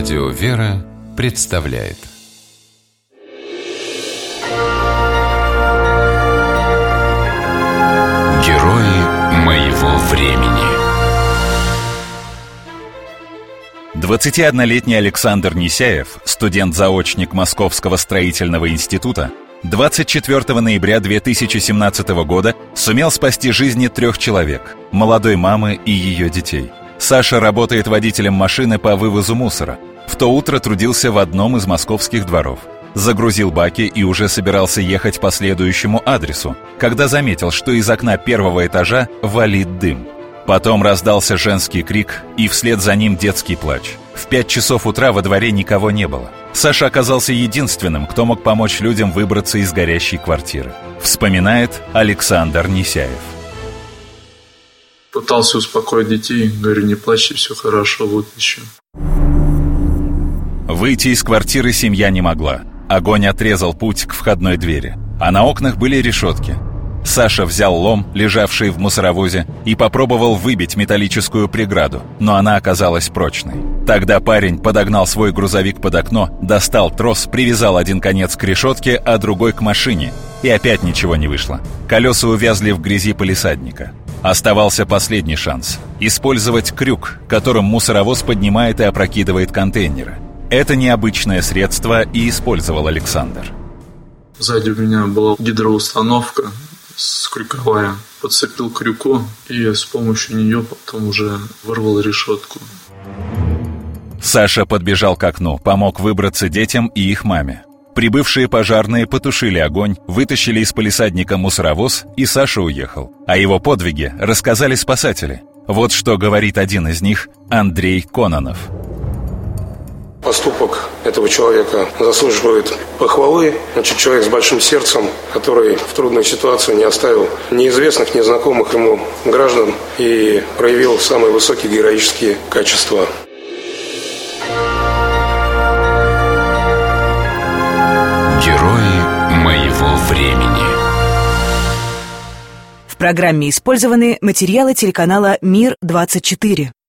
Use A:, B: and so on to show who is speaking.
A: Радио «Вера» представляет. Герои моего времени.
B: 21-летний Александр Несяев, студент-заочник Московского строительного института, 24 ноября 2017 года сумел спасти жизни трех человек – молодой мамы и ее детей – Саша работает водителем машины по вывозу мусора. В то утро трудился в одном из московских дворов. Загрузил баки и уже собирался ехать по следующему адресу, когда заметил, что из окна первого этажа валит дым. Потом раздался женский крик и вслед за ним детский плач. В пять часов утра во дворе никого не было. Саша оказался единственным, кто мог помочь людям выбраться из горящей квартиры. Вспоминает Александр Несяев.
C: Пытался успокоить детей, говорю, не плачьте, все хорошо, вот еще.
B: Выйти из квартиры семья не могла. Огонь отрезал путь к входной двери, а на окнах были решетки. Саша взял лом, лежавший в мусоровозе, и попробовал выбить металлическую преграду, но она оказалась прочной. Тогда парень подогнал свой грузовик под окно, достал трос, привязал один конец к решетке, а другой к машине, и опять ничего не вышло. Колеса увязли в грязи полисадника. Оставался последний шанс – использовать крюк, которым мусоровоз поднимает и опрокидывает контейнеры. Это необычное средство и использовал Александр.
C: Сзади у меня была гидроустановка с крюковая. Подцепил крюку и с помощью нее потом уже вырвал решетку.
B: Саша подбежал к окну, помог выбраться детям и их маме. Прибывшие пожарные потушили огонь, вытащили из полисадника мусоровоз, и Саша уехал. О его подвиге рассказали спасатели. Вот что говорит один из них, Андрей Кононов.
D: Поступок этого человека заслуживает похвалы. Значит, человек с большим сердцем, который в трудной ситуации не оставил неизвестных, незнакомых ему граждан и проявил самые высокие героические качества.
A: времени.
E: В программе использованы материалы телеканала «Мир-24».